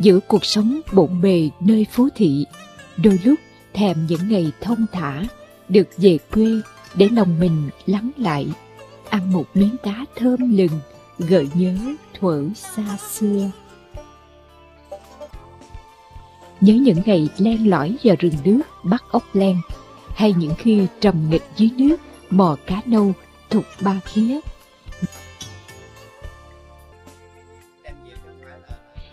giữa cuộc sống bộn bề nơi phố thị. Đôi lúc, thèm những ngày thông thả, được về quê để lòng mình lắng lại, ăn một miếng cá thơm lừng, gợi nhớ thuở xa xưa. Nhớ những ngày len lỏi vào rừng nước bắt ốc len hay những khi trầm nghịch dưới nước mò cá nâu thục ba khía.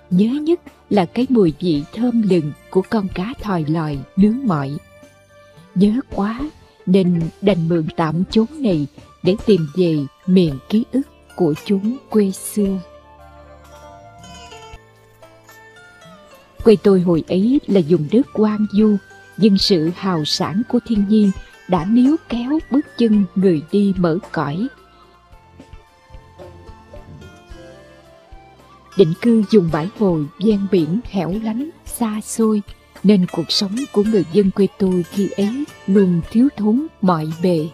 Nhớ nhất là cái mùi vị thơm lừng của con cá thòi lòi nướng mọi nhớ quá, nên đành mượn tạm chốn này để tìm về miền ký ức của chúng quê xưa. Quê tôi hồi ấy là vùng đất quang du nhưng sự hào sản của thiên nhiên đã níu kéo bước chân người đi mở cõi. Định cư dùng bãi bồi, ven biển hẻo lánh xa xôi. Nên cuộc sống của người dân quê tôi khi ấy luôn thiếu thốn mọi bề.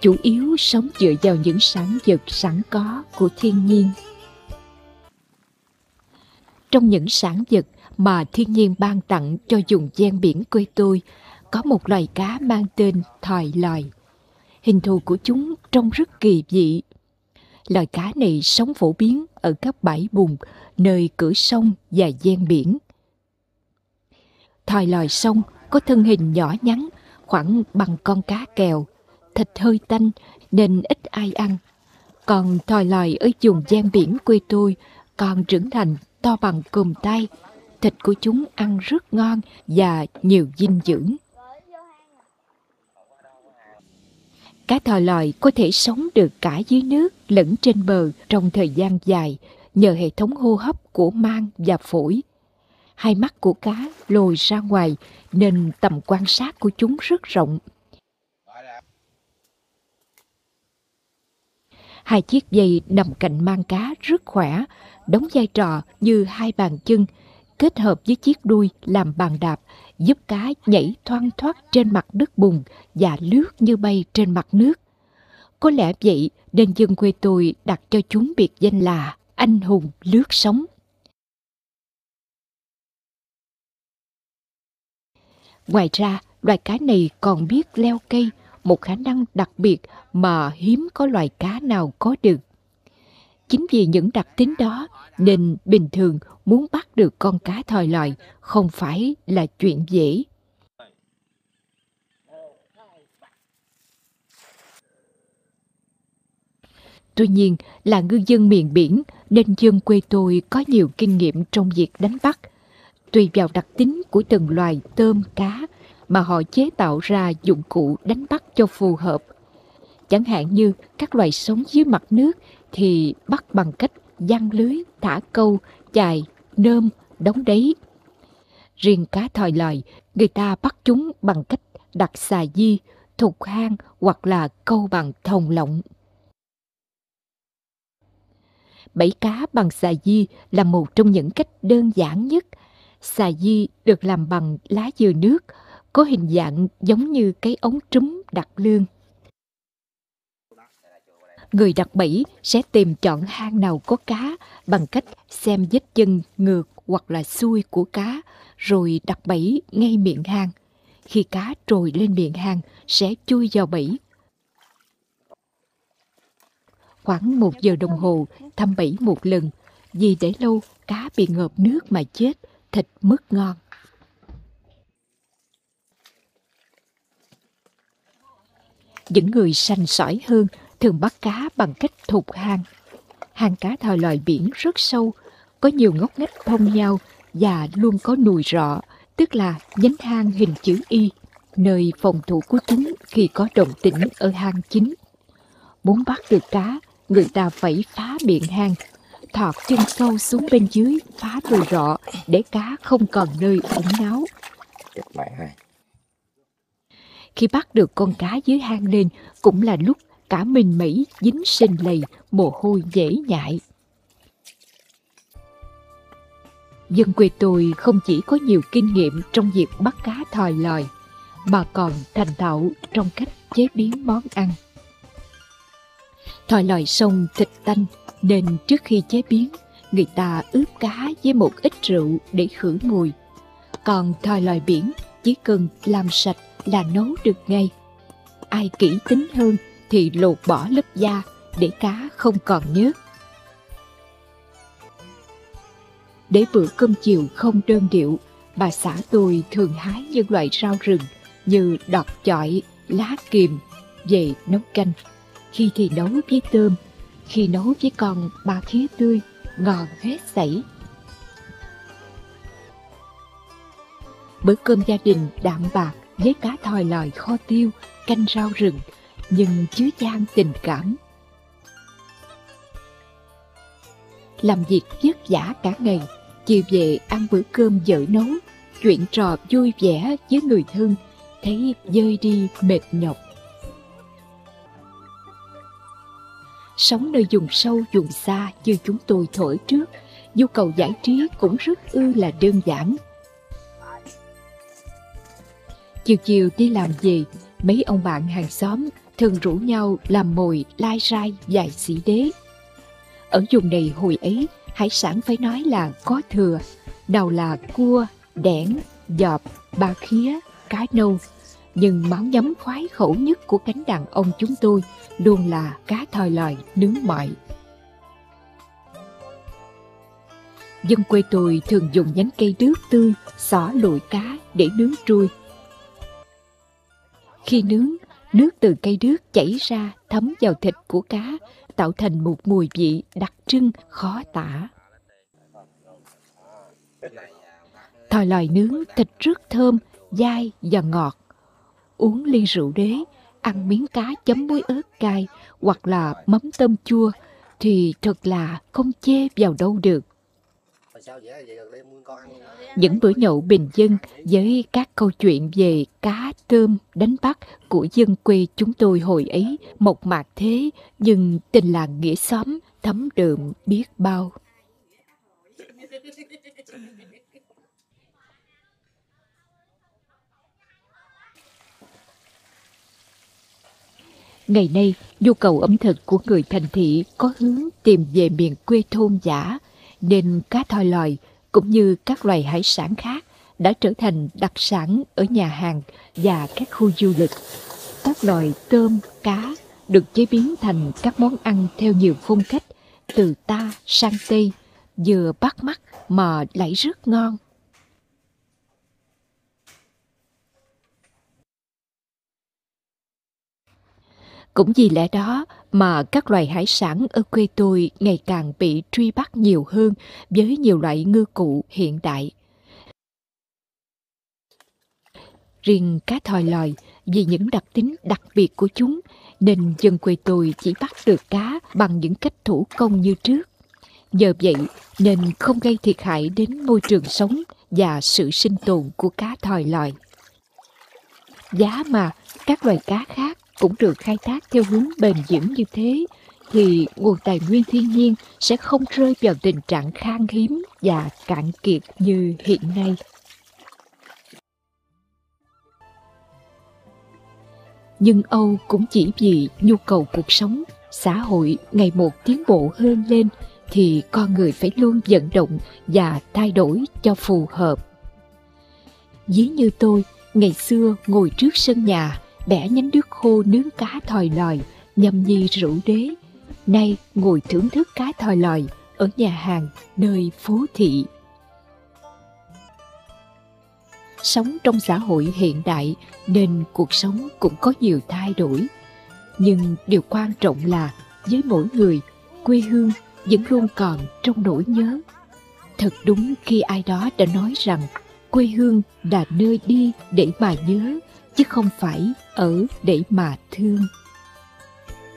Chủ yếu sống dựa vào những sản vật sẵn có của thiên nhiên. Trong những sản vật mà thiên nhiên ban tặng cho vùng gian biển quê tôi có một loài cá mang tên thòi lòi. Hình thù của chúng trông rất kỳ dị loài cá này sống phổ biến ở các bãi bùn, nơi cửa sông và gian biển. Thòi lòi sông có thân hình nhỏ nhắn, khoảng bằng con cá kèo, thịt hơi tanh nên ít ai ăn. Còn thòi lòi ở vùng gian biển quê tôi còn trưởng thành to bằng cùm tay thịt của chúng ăn rất ngon và nhiều dinh dưỡng. Cá thò lòi có thể sống được cả dưới nước lẫn trên bờ trong thời gian dài nhờ hệ thống hô hấp của mang và phổi. Hai mắt của cá lồi ra ngoài nên tầm quan sát của chúng rất rộng. Hai chiếc dây nằm cạnh mang cá rất khỏe, đóng vai trò như hai bàn chân kết hợp với chiếc đuôi làm bàn đạp giúp cá nhảy thoăn thoát trên mặt đất bùn và lướt như bay trên mặt nước. Có lẽ vậy nên dân quê tôi đặt cho chúng biệt danh là anh hùng lướt sóng. Ngoài ra, loài cá này còn biết leo cây, một khả năng đặc biệt mà hiếm có loài cá nào có được. Chính vì những đặc tính đó nên bình thường muốn bắt được con cá thòi lòi không phải là chuyện dễ. Tuy nhiên, là ngư dân miền biển nên dân quê tôi có nhiều kinh nghiệm trong việc đánh bắt. Tùy vào đặc tính của từng loài tôm, cá mà họ chế tạo ra dụng cụ đánh bắt cho phù hợp. Chẳng hạn như các loài sống dưới mặt nước thì bắt bằng cách giăng lưới, thả câu, chài, nơm, đóng đáy. Riêng cá thòi lòi, người ta bắt chúng bằng cách đặt xà di, thục hang hoặc là câu bằng thòng lọng. Bẫy cá bằng xà di là một trong những cách đơn giản nhất. Xà di được làm bằng lá dừa nước, có hình dạng giống như cái ống trúm đặt lương người đặt bẫy sẽ tìm chọn hang nào có cá bằng cách xem vết chân ngược hoặc là xuôi của cá rồi đặt bẫy ngay miệng hang. Khi cá trồi lên miệng hang sẽ chui vào bẫy. Khoảng một giờ đồng hồ thăm bẫy một lần vì để lâu cá bị ngợp nước mà chết, thịt mất ngon. Những người sành sỏi hơn thường bắt cá bằng cách thụt hang. Hang cá thòi loài biển rất sâu, có nhiều ngóc ngách thông nhau và luôn có nùi rọ, tức là nhánh hang hình chữ Y, nơi phòng thủ của chúng khi có động tĩnh ở hang chính. Muốn bắt được cá, người ta phải phá miệng hang, thọt chân sâu xuống bên dưới, phá nùi rọ để cá không còn nơi ẩn náu. Khi bắt được con cá dưới hang lên cũng là lúc cả mình Mỹ dính sinh lầy, mồ hôi dễ nhại. Dân quê tôi không chỉ có nhiều kinh nghiệm trong việc bắt cá thòi lòi, mà còn thành thạo trong cách chế biến món ăn. Thòi lòi sông thịt tanh nên trước khi chế biến, người ta ướp cá với một ít rượu để khử mùi. Còn thòi lòi biển chỉ cần làm sạch là nấu được ngay. Ai kỹ tính hơn thì lột bỏ lớp da để cá không còn nhớt. Để bữa cơm chiều không đơn điệu, bà xã tôi thường hái những loại rau rừng như đọt chọi, lá kiềm, về nấu canh. Khi thì nấu với tôm, khi nấu với con ba khía tươi, ngon hết sảy. Bữa cơm gia đình đạm bạc với cá thòi lòi kho tiêu, canh rau rừng, nhưng chứa chan tình cảm. Làm việc vất vả cả ngày, chiều về ăn bữa cơm vợ nấu, chuyện trò vui vẻ với người thân, thấy dơi đi mệt nhọc. Sống nơi vùng sâu, vùng xa như chúng tôi thổi trước, nhu cầu giải trí cũng rất ư là đơn giản. Chiều chiều đi làm về, mấy ông bạn hàng xóm thường rủ nhau làm mồi lai rai dài xỉ đế. Ở vùng này hồi ấy, hải sản phải nói là có thừa, đầu là cua, đẻn, dọp, ba khía, cá nâu. Nhưng món nhắm khoái khẩu nhất của cánh đàn ông chúng tôi luôn là cá thòi lòi nướng mọi. Dân quê tôi thường dùng nhánh cây đước tươi, xỏ lụi cá để nướng trui. Khi nướng, nước từ cây đước chảy ra thấm vào thịt của cá, tạo thành một mùi vị đặc trưng khó tả. Thòi lòi nướng thịt rất thơm, dai và ngọt. Uống ly rượu đế, ăn miếng cá chấm muối ớt cay hoặc là mắm tôm chua thì thật là không chê vào đâu được. Những bữa nhậu bình dân với các câu chuyện về cá, tôm, đánh bắt của dân quê chúng tôi hồi ấy một mạc thế nhưng tình làng nghĩa xóm thấm đượm biết bao. Ngày nay, nhu cầu ẩm thực của người thành thị có hướng tìm về miền quê thôn giả, nên cá thoi lòi cũng như các loài hải sản khác đã trở thành đặc sản ở nhà hàng và các khu du lịch. Các loài tôm, cá được chế biến thành các món ăn theo nhiều phong cách, từ ta sang tây, vừa bắt mắt mà lại rất ngon. Cũng vì lẽ đó mà các loài hải sản ở quê tôi ngày càng bị truy bắt nhiều hơn với nhiều loại ngư cụ hiện đại. Riêng cá thòi lòi, vì những đặc tính đặc biệt của chúng, nên dân quê tôi chỉ bắt được cá bằng những cách thủ công như trước. Nhờ vậy nên không gây thiệt hại đến môi trường sống và sự sinh tồn của cá thòi lòi. Giá mà các loài cá khác cũng được khai thác theo hướng bền vững như thế thì nguồn tài nguyên thiên nhiên sẽ không rơi vào tình trạng khan hiếm và cạn kiệt như hiện nay. Nhưng Âu cũng chỉ vì nhu cầu cuộc sống, xã hội ngày một tiến bộ hơn lên thì con người phải luôn vận động và thay đổi cho phù hợp. Ví như tôi, ngày xưa ngồi trước sân nhà bẻ nhánh đứt khô nướng cá thòi lòi, nhâm nhi rượu đế. Nay ngồi thưởng thức cá thòi lòi ở nhà hàng nơi phố thị. Sống trong xã hội hiện đại nên cuộc sống cũng có nhiều thay đổi. Nhưng điều quan trọng là với mỗi người, quê hương vẫn luôn còn trong nỗi nhớ. Thật đúng khi ai đó đã nói rằng quê hương là nơi đi để mà nhớ chứ không phải ở để mà thương.